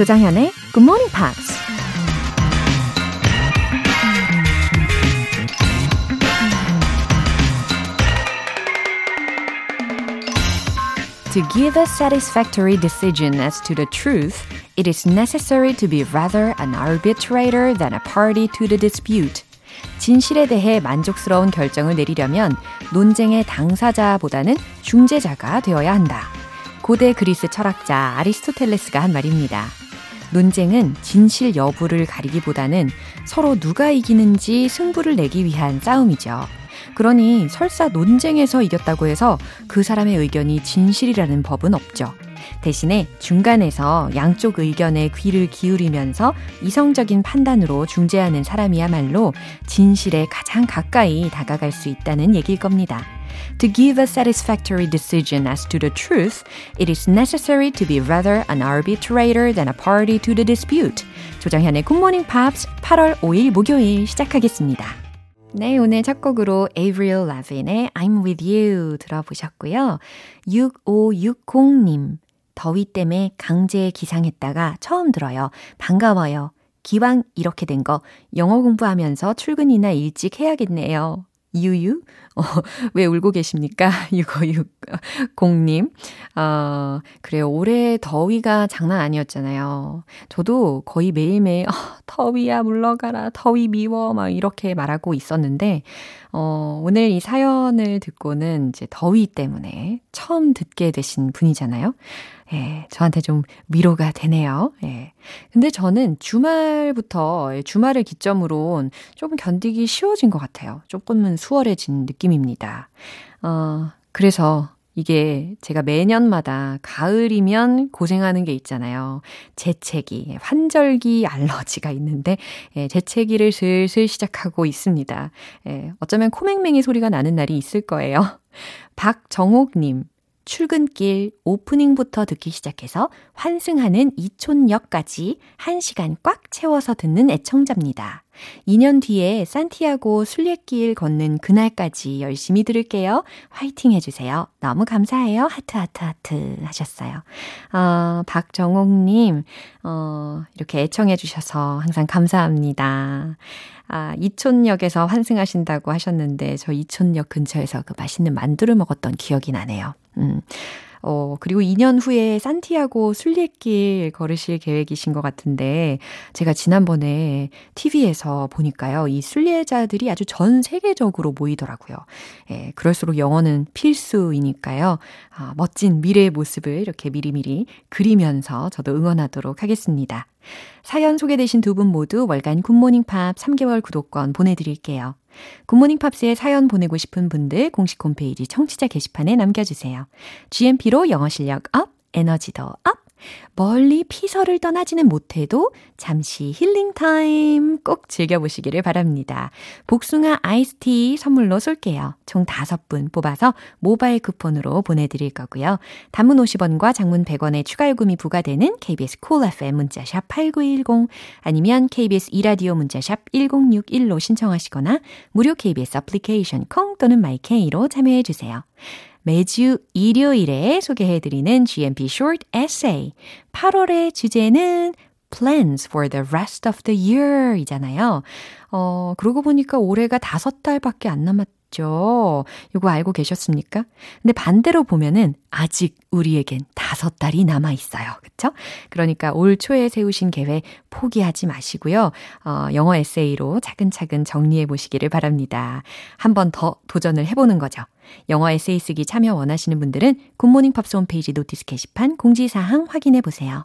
조장현의 Good Morning Pops. To give a satisfactory decision as to the truth, it is necessary to be rather an arbitrator than a party to the dispute. 진실에 대해 만족스러운 결정을 내리려면 논쟁의 당사자보다는 중재자가 되어야 한다. 고대 그리스 철학자 아리스토텔레스가 한 말입니다. 논쟁은 진실 여부를 가리기보다는 서로 누가 이기는지 승부를 내기 위한 싸움이죠. 그러니 설사 논쟁에서 이겼다고 해서 그 사람의 의견이 진실이라는 법은 없죠. 대신에 중간에서 양쪽 의견에 귀를 기울이면서 이성적인 판단으로 중재하는 사람이야말로 진실에 가장 가까이 다가갈 수 있다는 얘기일 겁니다. To give a satisfactory decision as to the truth, it is necessary to be rather an arbitrator than a party to the dispute. 조정현의 Good Morning Pops 8월 5일 목요일 시작하겠습니다. 네, 오늘 첫 곡으로 Avril Lavigne의 I'm With You 들어보셨고요. 6560님, 더위 때문에 강제 기상했다가 처음 들어요. 반가워요. 기왕 이렇게 된 거 영어 공부하면서 출근이나 일찍 해야겠네요. 유유? 어, 왜 울고 계십니까? 6560님. 어, 그래요. 올해 더위가 장난 아니었잖아요. 저도 거의 매일매일, 어, 더위야, 물러가라. 더위 미워. 막 이렇게 말하고 있었는데, 어, 오늘 이 사연을 듣고는 이제 더위 때문에 처음 듣게 되신 분이잖아요. 예, 저한테 좀 위로가 되네요. 예. 근데 저는 주말부터, 주말을 기점으로 조금 견디기 쉬워진 것 같아요. 조금은 수월해진 느낌 입니다. 어, 그래서 이게 제가 매년마다 가을이면 고생하는 게 있잖아요. 재채기, 환절기 알러지가 있는데, 예, 재채기를 슬슬 시작하고 있습니다. 예, 어쩌면 코맹맹이 소리가 나는 날이 있을 거예요. 박정옥님, 출근길 오프닝부터 듣기 시작해서 환승하는 이촌역까지 1시간 꽉 채워서 듣는 애청자입니다. 2년 뒤에 산티아고 순례길 걷는 그날까지 열심히 들을게요. 화이팅 해주세요. 너무 감사해요. 하트, 하트, 하트 하셨어요. 어, 박정옥님, 어, 이렇게 애청해주셔서 항상 감사합니다. 아, 이촌역에서 환승하신다고 하셨는데, 저 이촌역 근처에서 그 맛있는 만두를 먹었던 기억이 나네요. 음. 어, 그리고 2년 후에 산티아고 순례길 걸으실 계획이신 것 같은데, 제가 지난번에 TV에서 보니까요, 이 순례자들이 아주 전 세계적으로 모이더라고요. 예, 그럴수록 영어는 필수이니까요, 아, 멋진 미래의 모습을 이렇게 미리미리 그리면서 저도 응원하도록 하겠습니다. 사연 소개되신 두 분 모두 월간 굿모닝 팝스 3개월 구독권 보내드릴게요. 굿모닝 팝스에 사연 보내고 싶은 분들 공식 홈페이지 청취자 게시판에 남겨주세요. GMP로 영어 실력 up, 에너지도 up! 멀리 피서를 떠나지는 못해도 잠시 healing time 꼭 즐겨보시기를 바랍니다. 복숭아 아이스티 선물로 쏠게요. 총 5분 뽑아서 모바일 쿠폰으로 보내드릴 거고요. 단문 50원과 장문 100원의 추가 요금이 부과되는 KBS Cool FM 문자샵 8910 아니면 KBS 2라디오 문자샵 1061로 신청하시거나 무료 KBS 애플리케이션 콩 또는 마이K로 참여해주세요. 매주 일요일에 소개해드리는 GMP Short Essay. 8월의 주제는 plans for the rest of the year 이잖아요. 어, 그러고 보니까 올해가 다섯 달밖에 안 남았 죠. 이거 알고 계셨습니까? 근데 반대로 보면은 아직 우리에겐 다섯 달이 남아 있어요. 그쵸? 그러니까 올 초에 세우신 계획 포기하지 마시고요. 어, 영어 에세이로 차근차근 정리해 보시기를 바랍니다. 한 번 더 도전을 해보는 거죠. 영어 에세이 쓰기 참여 원하시는 분들은 굿모닝 팝스 홈페이지 notice 게시판 공지사항 확인해 보세요.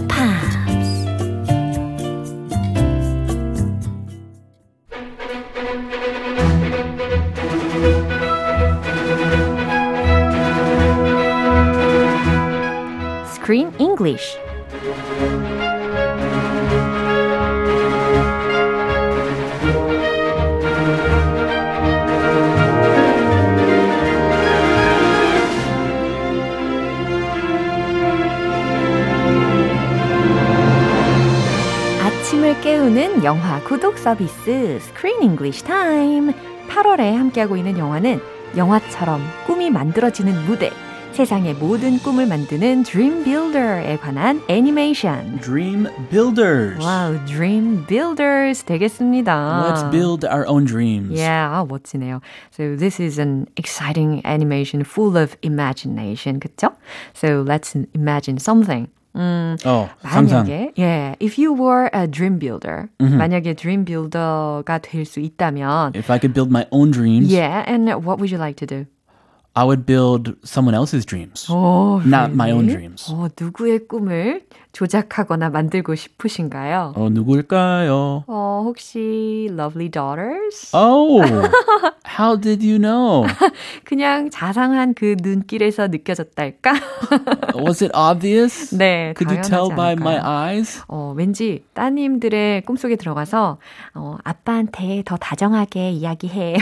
English. 깨우는 영화 구독 서비스 Screen English 8월에 함께하고 있는 영화는 영화처럼 꿈이 만들어지는 무대 세상의 모든 꿈을 만드는 Dream Builder에 관한 애니메이션. Dream Builders. 와우, Dream Builders 되겠습니다. Let's build our own dreams. Yeah, 아, 멋지네요. So this is an exciting animation full of imagination, 그쵸? So let's imagine something. 음, 어, 상상. 만약에, 예, if you were a dream builder, 만약에 dream builder가 될 수 있다면, If I could build my own dreams, yeah, and what would you like to do? I would build someone else's dreams. 오, Not my own really? dreams. 어, 누구의 꿈을 조작하거나 만들고 싶으신가요? 어, 누구일까요? 어, 혹시 Lovely Daughters? Oh, how did you know? 그냥 자상한 그 눈길에서 느껴졌달까? Was it obvious? 네, Could you tell by 않을까요? my eyes? 어, 왠지 따님들의 꿈속에 들어가서 어, 아빠한테 더 다정하게 이야기해.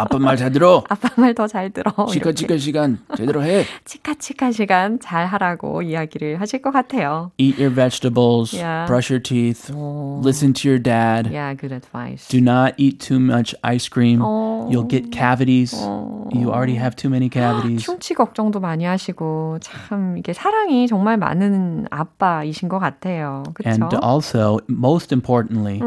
아빠 말 잘 들어. 아빠 말 더 잘 들어. 치카 치카 시간 제대로 해. 치카 치카 시간 잘 하라고 이야기를 하실 것 같아요. Eat your vegetables. Yeah. Brush your teeth. Listen to your dad. Yeah, good advice. Do not eat too much ice cream. 어. You'll get cavities. You already have too many cavities. 충치 걱정도 많이 하시고 참 이게 사랑이 정말 많은 아빠이신 것 같아요. And 그렇죠? also, most importantly,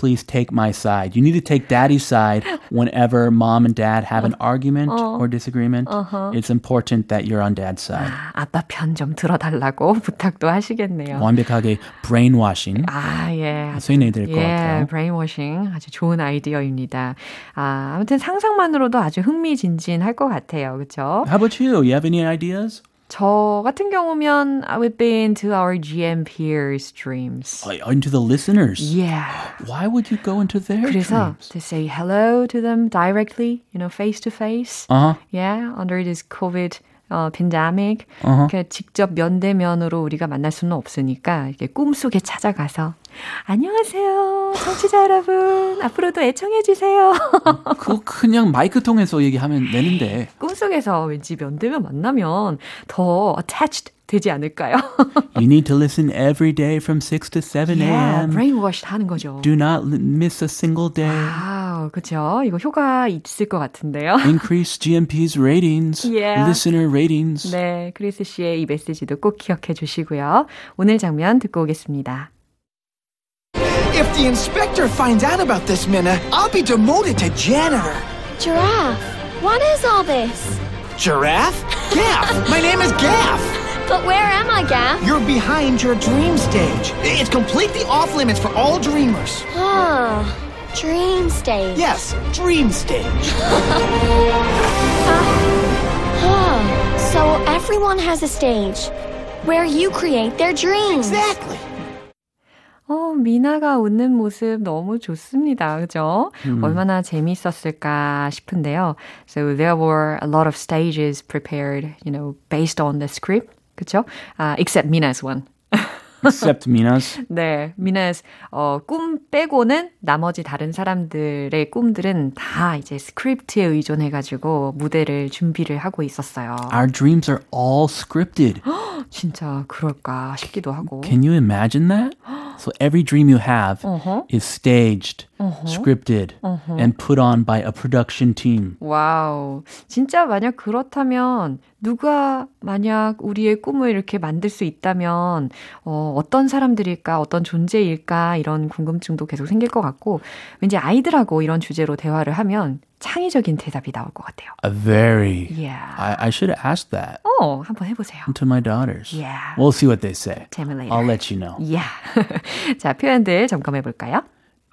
please take my side. You need to take daddy's side whenever mom and dad have an argument or disagreement. It's important that you're on dad's side. 아빠 편 좀 들어달라고 부탁도 하시겠네요. 완벽하게 brainwashing. 아, 예. 수행해야 될것 예, 같아요. 브레인워싱 아주 좋은 아이디어입니다. 아, 아무튼 상상만으로도 아주 흥미진진할 것 같아요. 그렇죠? How about you? You have any ideas? 저 같은 경우면 I would be into our GM peers' dreams. Uh, Into the listeners. Yeah. Why would you go into their 그래서 dreams? to say hello to them directly, you know, face to face. Uh-huh. Yeah, under this COVID 어, pandemic. 그러니까 직접 면대면으로 우리가 만날 수는 없으니까 이렇게 꿈속에 찾아가서 안녕하세요, 청취자 여러분. 앞으로도 애청해 주세요. 그거 그냥 마이크 통해서 얘기하면 되는데. 꿈속에서 왠지 면대면 만나면 더 attached 되지 않을까요? You need to listen every day from 6 to 7 yeah, a.m. brainwashed 하는 거죠. Do not li- miss a single day. 아, 그렇죠. 이거 효과 있을 것 같은데요. Increase GMP's ratings, Yeah. listener ratings. 네, 크리스 씨의 이 메시지도 꼭 기억해 주시고요. 오늘 장면 듣고 오겠습니다. If the inspector finds out about this, Minna, I'll be demoted to janitor. Giraffe, what is all this? Giraffe? Gaff! My name is Gaff! But where am I, Gaff? You're behind your dream stage. It's completely off limits for all dreamers. Ah, dream stage. Yes, dream stage. Ah, so everyone has a stage where you create their dreams. Exactly. 어, 미나가 웃는 모습 너무 좋습니다. 그죠? 얼마나 재미있었을까 싶은데요. So there were a lot of stages prepared, you know, based on the script. 그죠? 아, except Mina's one. Except Mina's. 네, 미나's 어, 꿈 빼고는 나머지 다른 사람들의 꿈들은 다 이제 스크립트에 의존해 가지고 무대를 준비를 하고 있었어요. Our dreams are all scripted. 진짜 그럴까 싶기도 하고. Can you imagine that? So every dream you have Uh-huh. is staged, scripted, and put on by a production team. 와우. 진짜 만약 그렇다면 누가 만약 우리의 꿈을 이렇게 만들 수 있다면 어, 어떤 사람들일까, 어떤 존재일까 이런 궁금증도 계속 생길 것 같고 왠지 아이들하고 이런 주제로 대화를 하면 창의적인 대답이 나올 것 같아요. A very. Yeah. I, I should asked that 어, 한번 해보세요. to my daughters. Yeah. We'll see what they say. Tell me later. I'll let you know. Yeah. 자, 표현들 점검해 볼까요?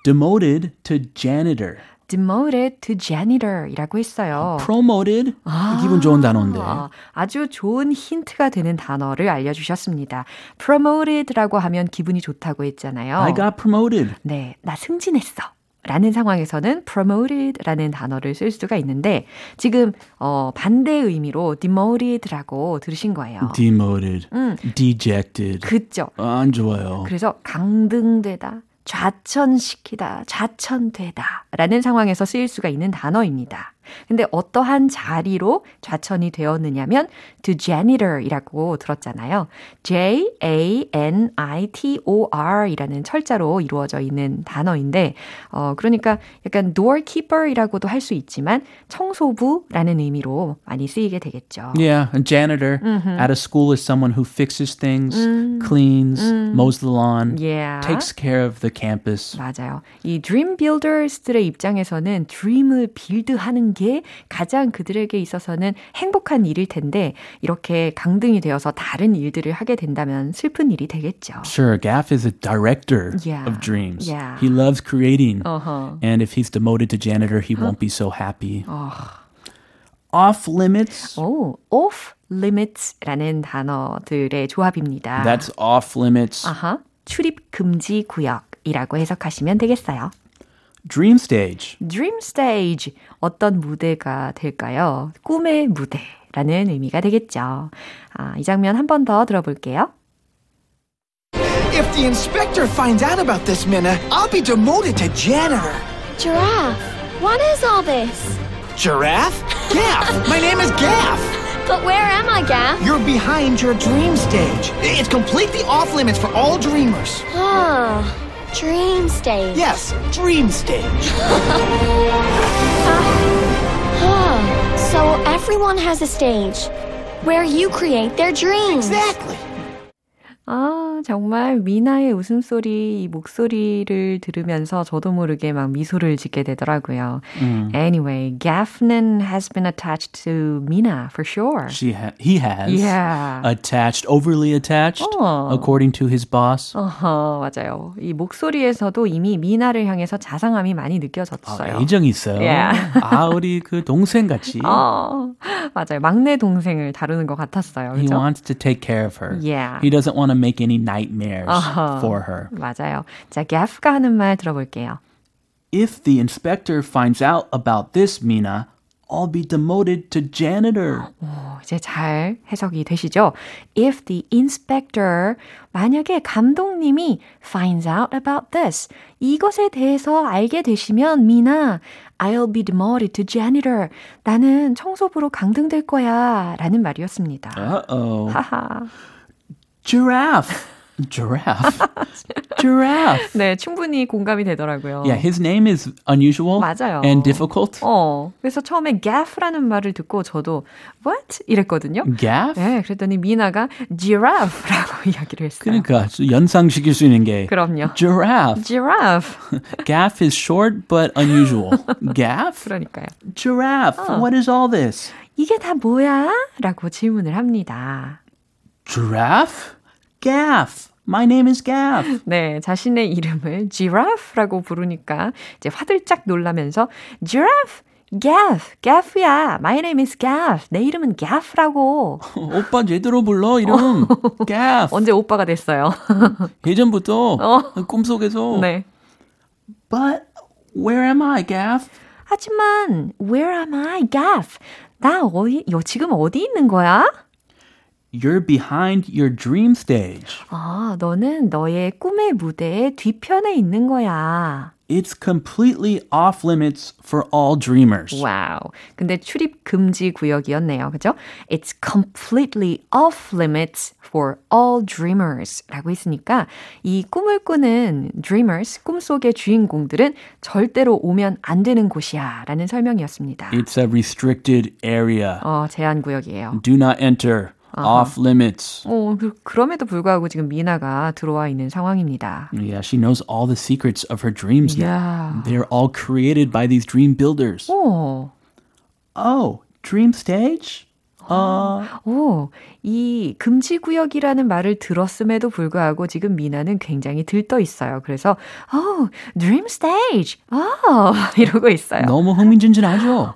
Demoted to janitor. Demoted to janitor 이라고 했어요. Promoted. 기분 좋은 단어인데. 아, 아주 좋은 힌트가 되는 단어를 알려주셨습니다. promoted라고 하면 기분이 좋다고 했잖아요. I got promoted. 네, 나 승진했어. 라는 상황에서는 promoted라는 단어를 쓸 수가 있는데 지금 어, 반대 의미로 demoted라고 들으신 거예요. Demoted. Dejected. 그죠? 안 좋아요. 그래서 강등되다, 좌천시키다, 좌천되다 라는 상황에서 쓰일 수가 있는 단어입니다. 근데 어떠한 자리로 좌천이 되었느냐면 to janitor이라고 들었잖아요. J-A-N-I-T-O-R 이라는 철자로 이루어져 있는 단어인데, 어, 그러니까 약간 doorkeeper이라고도 할 수 있지만 청소부라는 의미로 많이 쓰이게 되겠죠. Yeah, a janitor mm-hmm. at a school is someone who fixes things, mm. cleans, mm. mows the lawn, yeah. takes care of the campus. 맞아요. 이 dream builders들의 입장에서는 dream을 빌드하는 게 가장 그들에게 있어서는 행복한 일일 텐데 이렇게 강등이 되어서 다른 일들을 하게 된다면 슬픈 일이 되겠죠. Sure, Gaff is a director yeah. of dreams. Yeah. He loves creating. Uh-huh. And if he's demoted to janitor, he won't be so happy. Uh. Off limits. 오, off limits라는 단어들의 조합입니다. That's off limits. 아하. 출입 금지 구역 이라고 해석하시면 되겠어요. Dream stage. Dream stage. 어떤 무대가 될까요? 꿈의 무대라는 의미가 되겠죠. 아, 이 장면 한 번 더 들어볼게요. If the inspector finds out about this, Minna, I'll be demoted to janitor. Giraffe, what is all this? Giraffe? Gaff! My name is Gaff! But where am I, Gaff? You're behind your dream stage. It's completely off limits for all dreamers. Oh, dream stage. Yes, dream stage. uh, so everyone has a stage where you create their dreams. Exactly. 아, 정말 미나의 웃음소리, 이 목소리를 들으면서 저도 모르게 막 미소를 짓게 되더라고요. 음. Anyway, Gaffnan has been attached to Mina for sure. She ha- he has. Yeah. Attached, overly attached, 어. according to his boss. 어허, 맞아요. 이 목소리에서도 이미 미나를 향해서 자상함이 많이 느껴졌어요. 아, 애정이 있어요. Yeah. 아, 우리 그 동생 같이. 어, 맞아요. 막내 동생을 다루는 것 같았어요. He wants to take care of her. Yeah. He doesn't want to make any nightmares uh-huh. for her. 맞아요. 자, Gaff가 하는 말 들어볼게요. If the inspector finds out about this, Mina, I'll be demoted to janitor. 오, 이제 잘 해석이 되시죠? If the inspector, 만약에 감독님이 finds out about this, 이것에 대해서 알게 되시면, 미나, I'll be demoted to janitor. 나는 청소부로 강등될 거야. 라는 말이었습니다. Uh-oh. 하하. Giraffe. Giraffe. Giraffe. 네, 충분히 공감이 되더라고요. Yeah, his name is unusual 맞아요. and difficult. 어, 그래서 처음에 gaff라는 말을 듣고 저도 what? 이랬거든요. gaff? 네, 그랬더니 미나가 giraffe라고 이야기를 했어요. 그러니까 연상시킬 수 있는 게 그럼요. giraffe. giraffe. gaff is short but unusual. gaff? 그러니까요. giraffe. 어. What is all this? 이게 다 뭐야? 라고 질문을 합니다. giraffe? Gaff. My name is Gaff. 네, 자신의 이름을 Giraffe라고 부르니까 이제 화들짝 놀라면서 Giraffe, Gaff, Gaff야. My name is Gaff. 내 이름은 Gaff라고. 오빠 제대로 불러 이름. Gaff. 언제 오빠가 됐어요? 예전부터 어. 꿈속에서. 네. But where am I, Gaff? 하지만 where am I, Gaff? 나 어디, 지금 어디 있는 거야? You're behind your dream stage. 아, 너는 너의 꿈의 무대의 뒤편에 있는 거야. It's completely off limits for all dreamers. 와우. 근데 출입 금지 구역이었네요. 그죠? It's completely off limits for all dreamers 라고 했으니까 이 꿈을 꾸는 dreamers, 꿈속의 주인공들은 절대로 오면 안 되는 곳이야 라는 설명이었습니다. It's a restricted area. 어, 제한 구역이에요. Do not enter. off limits. 어, 그, 그럼에도 불구하고 지금 미나가 들어와 있는 상황입니다. Yeah, she knows all the secrets of her dreams yeah. now. They're all created by these dream builders. 오. Oh, dream stage? 어. 오, 이 금지 구역이라는 말을 들었음에도 불구하고 지금 미나는 굉장히 들떠 있어요. 그래서, 어, dream stage. 어, 이러고 있어요. 너무 흥미진진하죠? 와,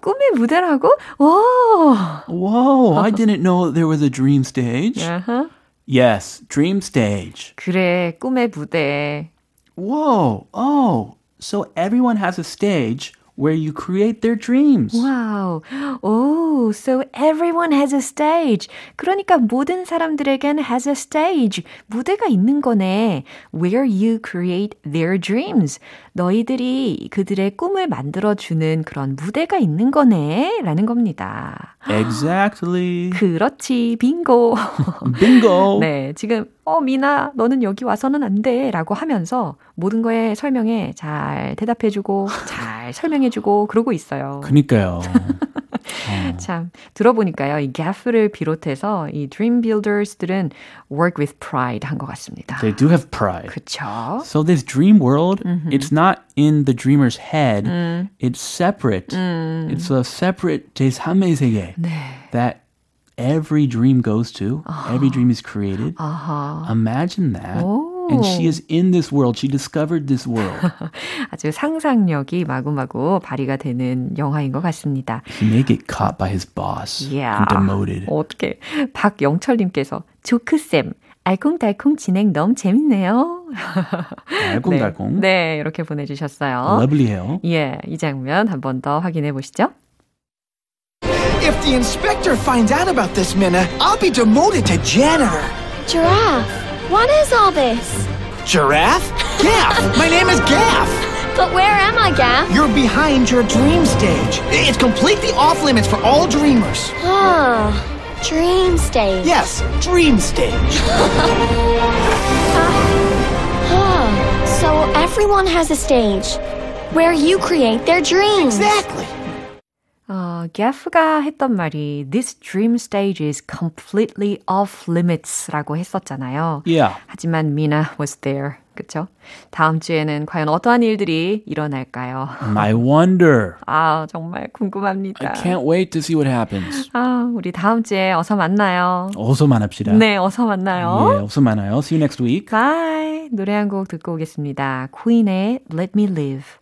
꿈의 무대라고? 와. Whoa, I didn't know there was a dream stage. Uh-huh. Yes, dream stage. 그래, 꿈의 무대. Whoa, oh, so everyone has a stage where you create their dreams. Wow. Oh, so everyone has a stage. 그러니까 모든 사람들에겐 has a stage. 무대가 있는 거네. Where you create their dreams. 너희들이 그들의 꿈을 만들어주는 그런 무대가 있는 거네. 라는 겁니다. Exactly. 그렇지. 빙고. 빙고. 네. 지금, 어, 미나, 너는 여기 와서는 안 돼. 라고 하면서 모든 거에 설명에 잘 대답해주고, 잘 설명해주고, 그러고 있어요. 그니까요. 어. 참 들어보니까요. 이 GAF를 비롯해서 이 Dream Builders들은 work with pride 한 것 같습니다. They do have pride. 그렇죠. So this dream world, mm-hmm. it's not in the dreamer's head. 음. It's separate. 음. It's a separate 제3의 세계 네. that every dream goes to. Uh-huh. Every dream is created. Uh-huh. Imagine that. 오. And she is in this world. She discovered this world. 아주 상상력이 마구마구 발휘가 되는 영화인 것 같습니다. He may get caught by his boss yeah. and demoted. 어떻게 박영철님께서 조크쌤 알콩달콩 진행 너무 재밌네요. 알콩달콩. 네, 네, 이렇게 보내주셨어요. 러블리해요. 예, 이 장면 한 번 더 확인해 보시죠. If the inspector finds out about this, Minna, I'll be demoted to janitor. Giraffe. What is all this? Giraffe? Gaff! My name is Gaff! But where am I, Gaff? You're behind your dream stage. It's completely off limits for all dreamers. Ah, dream stage. Yes, dream stage. Ah, so everyone has a stage where you create their dreams. Exactly. 어, 게프가 했던 말이 This dream stage is completely off limits라고 했었잖아요. Yeah. 하지만 Mina was there. 그쵸? 다음 주에는 과연 어떠한 일들이 일어날까요? I wonder. 아, 정말 궁금합니다. I can't wait to see what happens. 아, 우리 다음 주에 어서 만나요. 어서 만납시다. 네, 어서 만나요. 예, 어서 만나요. See you next week. Bye. 노래 한 곡 듣고 오겠습니다. Queen의 Let Me Live.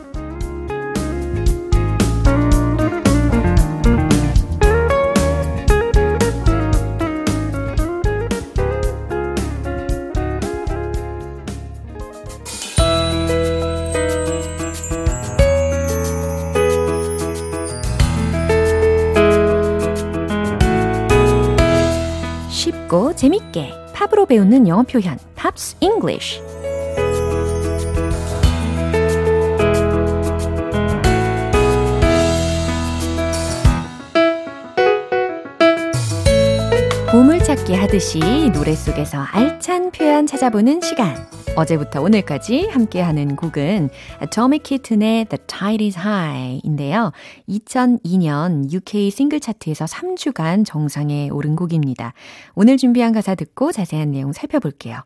쉽고 재밌게 팝으로 배우는 영어 표현 Pops English 보물찾기 하듯이 노래 속에서 알찬 표현 찾아보는 시간 어제부터 오늘까지 함께하는 곡은 Atomic Kitten의 The Tide is High인데요. 2002년 UK 싱글 차트에서 3주간 정상에 오른 곡입니다. 오늘 준비한 가사 듣고 자세한 내용 살펴볼게요.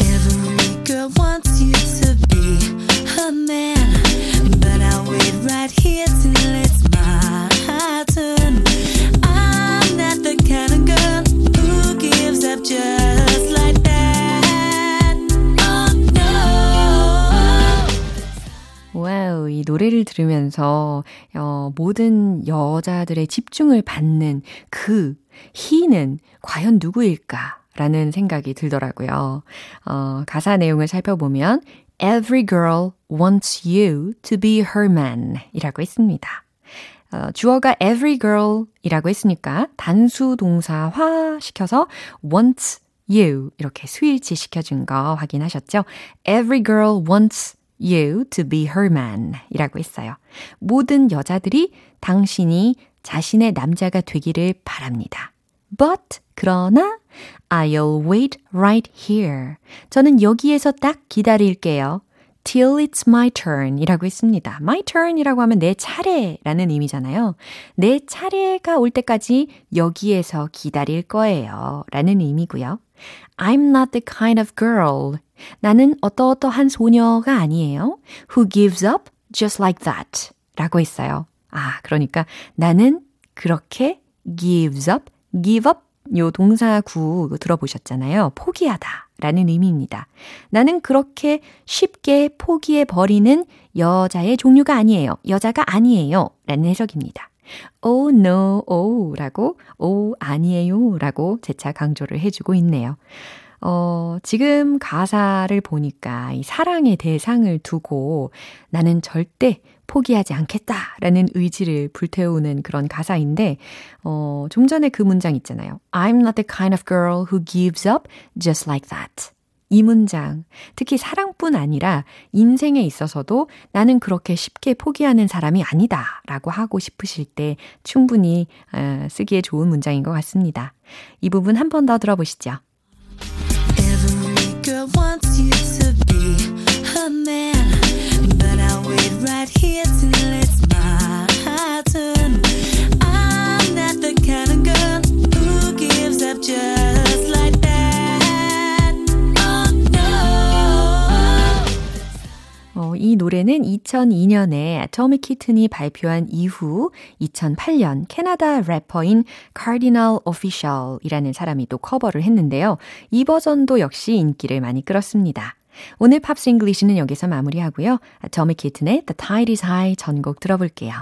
Every girl wants you to be her man But I'll wait right here till it's my turn I'm not the kind of girl who gives up just 와우, 이 노래를 들으면서 어, 모든 여자들의 집중을 받는 그 he는 과연 누구일까? 라는 생각이 들더라고요. 어, 가사 내용을 살펴보면 Every girl wants you to be her man 이라고 했습니다. 어, 주어가 every girl 이라고 했으니까 단수 동사화 시켜서 wants you 이렇게 스위치 시켜준 거 확인하셨죠? Every girl wants you to be her man 이라고 했어요. 모든 여자들이 당신이 자신의 남자가 되기를 바랍니다. But, 그러나, I'll wait right here. 저는 여기에서 딱 기다릴게요. till it's my turn 이라고 했습니다. my turn 이라고 하면 내 차례라는 의미잖아요. 내 차례가 올 때까지 여기에서 기다릴 거예요. 라는 의미고요. I'm not the kind of girl. 나는 어떠어떠한 소녀가 아니에요. Who gives up just like that. 라고 했어요. 아, 그러니까 나는 그렇게 gives up, give up 요 동사구 들어보셨잖아요. 포기하다 라는 의미입니다. 나는 그렇게 쉽게 포기해 버리는 여자의 종류가 아니에요. 여자가 아니에요. 라는 해석입니다. Oh no, oh 라고, oh 아니에요 라고 재차 강조를 해주고 있네요. 어, 지금 가사를 보니까 이 사랑의 대상을 두고 나는 절대 포기하지 않겠다라는 의지를 불태우는 그런 가사인데, 어, 좀 전에 그 문장 있잖아요. I'm not the kind of girl who gives up just like that. 이 문장, 특히 사랑뿐 아니라 인생에 있어서도 나는 그렇게 쉽게 포기하는 사람이 아니다 라고 하고 싶으실 때 충분히 어, 쓰기에 좋은 문장인 것 같습니다. 이 부분 한 번 더 들어보시죠. 이 노래는 2002년에 토미 키튼이 발표한 이후 2008년 캐나다 래퍼인 Kardinal Offishall이라는 사람이 또 커버를 했는데요. 이 버전도 역시 인기를 많이 끌었습니다. 오늘 Pops English는 여기서 마무리하고요. Atomic Kitten의 The Tide is High 전곡 들어볼게요.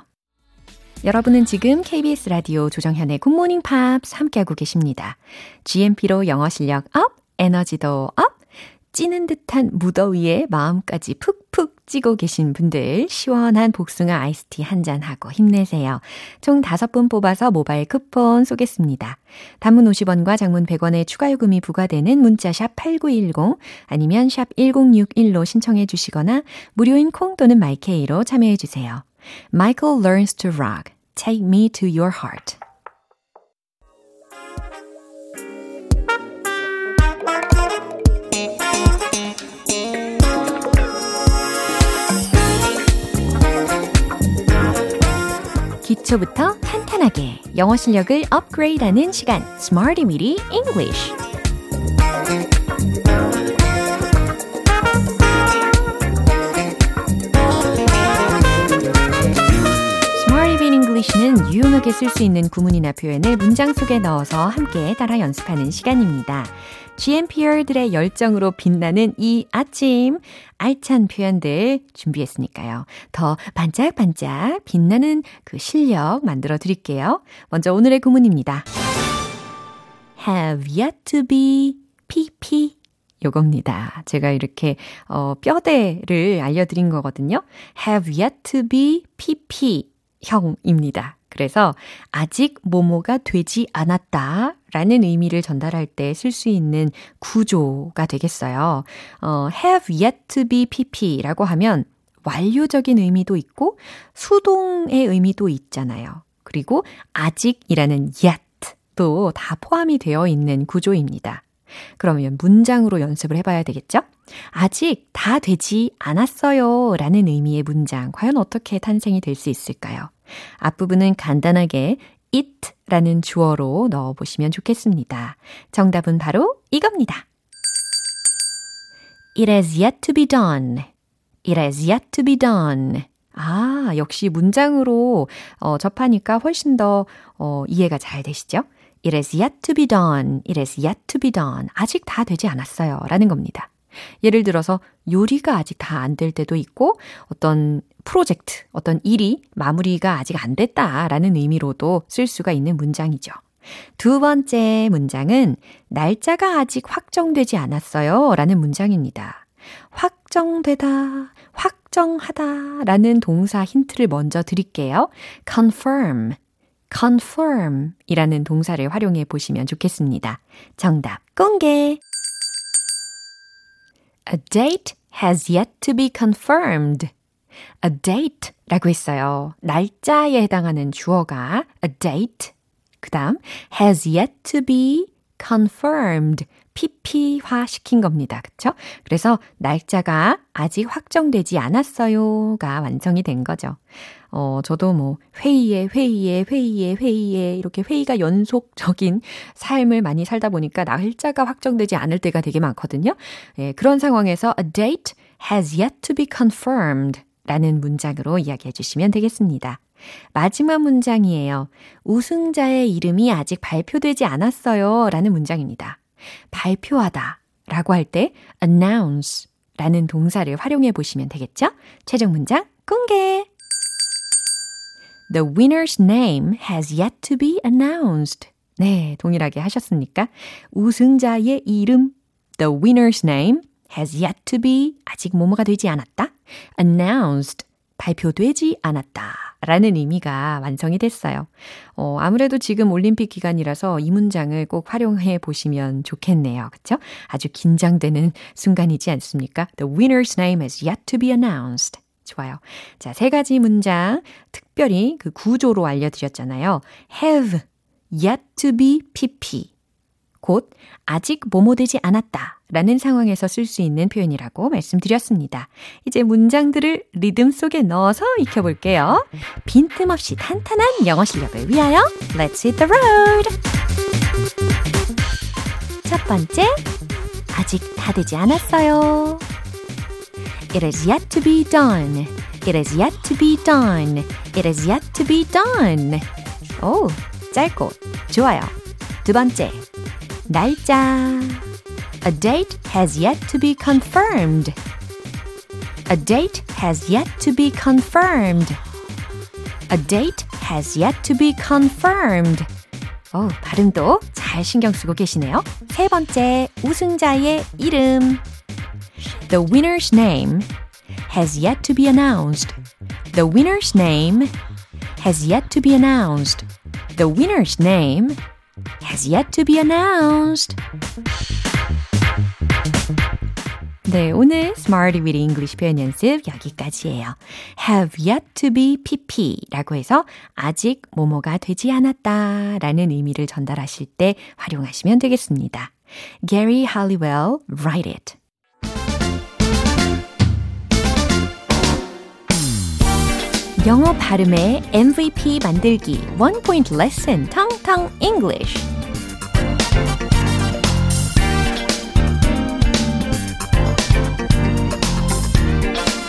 여러분은 지금 KBS 라디오 조정현의 Good Morning Pops 함께하고 계십니다. GMP로 영어 실력 up, 에너지도 up, 찌는 듯한 무더위에 마음까지 푹푹 찌고 계신 분들 시원한 복숭아 아이스티 한 잔하고 힘내세요. 총 5분 뽑아서 모바일 쿠폰 쏘겠습니다. 단문 50원과 장문 100원의 추가 요금이 부과되는 문자 샵 8910 아니면 샵 1061로 신청해 주시거나 무료인 콩 또는 마이케이로 참여해 주세요. Michael learns to rock. Take me to your heart. 기초부터 탄탄하게 영어 실력을 업그레이드하는 시간 Smarty Meaty English 는 유용하게 쓸 수 있는 구문이나 표현을 문장 속에 넣어서 함께 따라 연습하는 시간입니다. GMPR들의 열정으로 빛나는 이 아침 알찬 표현들 준비했으니까요. 더 반짝반짝 빛나는 그 실력 만들어 드릴게요. 먼저 오늘의 구문입니다. have yet to be pp 요겁니다. 제가 이렇게 어 뼈대를 알려 드린 거거든요. have yet to be pp 형입니다. 그래서 아직 모모가 되지 않았다 라는 의미를 전달할 때 쓸 수 있는 구조가 되겠어요. 어, have yet to be pp라고 하면 완료적인 의미도 있고 수동의 의미도 있잖아요. 그리고 아직이라는 yet도 다 포함이 되어 있는 구조입니다. 그러면 문장으로 연습을 해봐야 되겠죠? 아직 다 되지 않았어요 라는 의미의 문장 과연 어떻게 탄생이 될 수 있을까요? 앞부분은 간단하게 it 라는 주어로 넣어보시면 좋겠습니다. 정답은 바로 이겁니다. It has yet to be done. It has yet to be done. 아, 역시 문장으로 어, 접하니까 훨씬 더 어, 이해가 잘 되시죠? It has yet to be done. It has yet to be done. 아직 다 되지 않았어요. 라는 겁니다. 예를 들어서 요리가 아직 다 안 될 때도 있고 어떤 프로젝트, 어떤 일이 마무리가 아직 안 됐다라는 의미로도 쓸 수가 있는 문장이죠. 두 번째 문장은 날짜가 아직 확정되지 않았어요 라는 문장입니다. 확정되다, 확정하다 라는 동사 힌트를 먼저 드릴게요. confirm, confirm 이라는 동사를 활용해 보시면 좋겠습니다. 정답 공개! A date has yet to be confirmed. A date 라고 했어요. 날짜에 해당하는 주어가 a date. 그 다음 has yet to be confirmed. PP화 시킨 겁니다. 그쵸? 그래서 날짜가 아직 확정되지 않았어요가 완성이 된 거죠. 어, 저도 뭐 회의에 회의에 회의에 회의에 이렇게 회의가 연속적인 삶을 많이 살다 보니까 날짜가 확정되지 않을 때가 되게 많거든요. 예, 그런 상황에서 a date has yet to be confirmed 라는 문장으로 이야기해 주시면 되겠습니다. 마지막 문장이에요. 우승자의 이름이 아직 발표되지 않았어요. 라는 문장입니다. 발표하다 라고 할 때 announce 라는 동사를 활용해 보시면 되겠죠? 최종 문장 공개! The winner's name has yet to be announced. 네, 동일하게 하셨습니까? 우승자의 이름, the winner's name has yet to be 아직 뭐뭐가 되지 않았다. announced 발표되지 않았다. 라는 의미가 완성이 됐어요. 어, 아무래도 지금 올림픽 기간이라서 이 문장을 꼭 활용해 보시면 좋겠네요. 그쵸? 아주 긴장되는 순간이지 않습니까? The winner's name is yet to be announced. 좋아요. 자, 세 가지 문장 특별히 그 구조로 알려드렸잖아요. have yet to be pp. 곧 아직 뭐뭐 되지 않았다 라는 상황에서 쓸 수 있는 표현이라고 말씀드렸습니다. 이제 문장들을 리듬 속에 넣어서 익혀볼게요. 빈틈없이 탄탄한 영어 실력을 위하여 Let's hit the road! 첫 번째, 아직 다 되지 않았어요. It is yet to be done. It is yet to be done. It is yet to be done. 오, 짧고 좋아요. 두 번째, 날짜. A date has yet to be confirmed. A date has yet to be confirmed. A date has yet to be confirmed. 오, 발음도 잘 신경 쓰고 계시네요. 세 번째, 우승자의 이름. The winner's name has yet to be announced. The winner's name has yet to be announced. The winner's name has yet to be announced. 네, 오늘 Smarty with English 표현 연습 여기까지예요. have yet to be pp라고 해서 아직 뭐뭐가 되지 않았다 라는 의미를 전달하실 때 활용하시면 되겠습니다. Gary Halliwell, write it. 영어 발음의 MVP 만들기 One Point Lesson 텅텅 English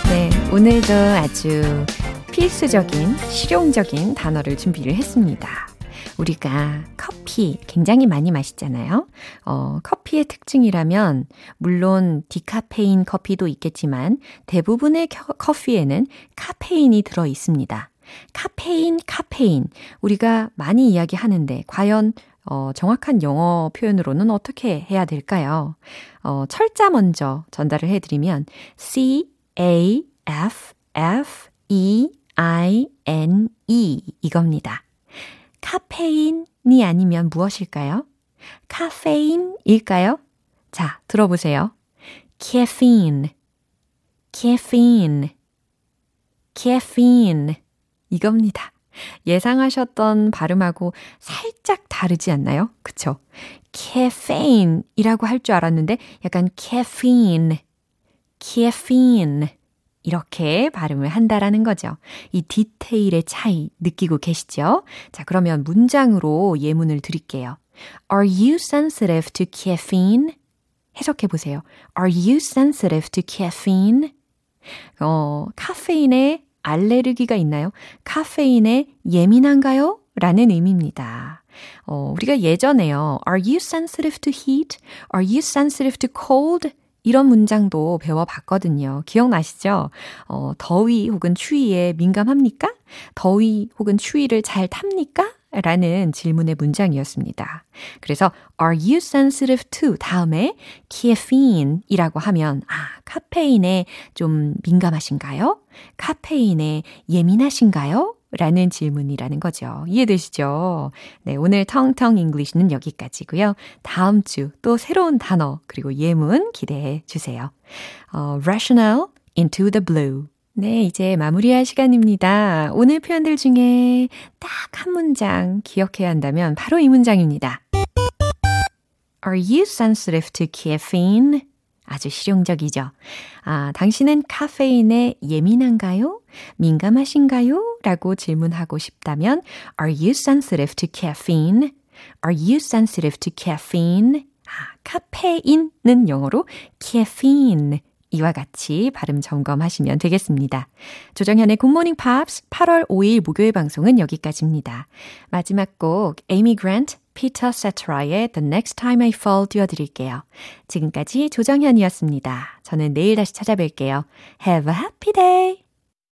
네, 오늘도 아주 필수적인 실용적인 단어를 준비를 했습니다. 우리가 커피 굉장히 많이 마시잖아요. 어, 커피의 특징이라면 물론 디카페인 커피도 있겠지만 대부분의 커피에는 카페인이 들어 있습니다. 카페인, 카페인. 우리가 많이 이야기하는데 과연 어, 정확한 영어 표현으로는 어떻게 해야 될까요? 어, 철자 먼저 전달을 해드리면 C A F F E I N E 이겁니다. 카페인이 아니면 무엇일까요? 카페인일까요? 자, 들어보세요. caffeine, caffeine. 이겁니다. 예상하셨던 발음하고 살짝 다르지 않나요? 그쵸? caffeine이라고 할 줄 알았는데 약간 caffeine, caffeine. 이렇게 발음을 한다라는 거죠. 이 디테일의 차이 느끼고 계시죠? 자, 그러면 문장으로 예문을 드릴게요. Are you sensitive to caffeine? 해석해 보세요. Are you sensitive to caffeine? 어, 카페인에 알레르기가 있나요? 카페인에 예민한가요? 라는 의미입니다. 어, 우리가 예전에요. Are you sensitive to heat? Are you sensitive to cold? 이런 문장도 배워봤거든요. 기억나시죠? 어, 더위 혹은 추위에 민감합니까? 더위 혹은 추위를 잘 탑니까? 라는 질문의 문장이었습니다. 그래서 are you sensitive to 다음에 caffeine 이라고 하면 아, 카페인에 좀 민감하신가요? 카페인에 예민하신가요? 라는 질문이라는 거죠. 이해되시죠? 네, 오늘 텅텅 English는 여기까지고요. 다음 주 또 새로운 단어 그리고 예문 기대해 주세요. 어, rational into the blue. 네, 이제 마무리할 시간입니다. 오늘 표현들 중에 딱 한 문장 기억해야 한다면 바로 이 문장입니다. Are you sensitive to caffeine? 아주 실용적이죠. 아, 당신은 카페인에 예민한가요? 민감하신가요? 라고 질문하고 싶다면 Are you sensitive to caffeine? Are you sensitive to caffeine? 아, 카페인은 영어로 caffeine 이와 같이 발음 점검하시면 되겠습니다. 조정현의 Good Morning Pops 8월 5일 목요일 방송은 여기까지입니다. 마지막 곡 에이미 그랜트, 피터 세트라의 The Next Time I Fall 띄워드릴게요. 지금까지 조정현이었습니다. 저는 내일 다시 찾아뵐게요. Have a happy day!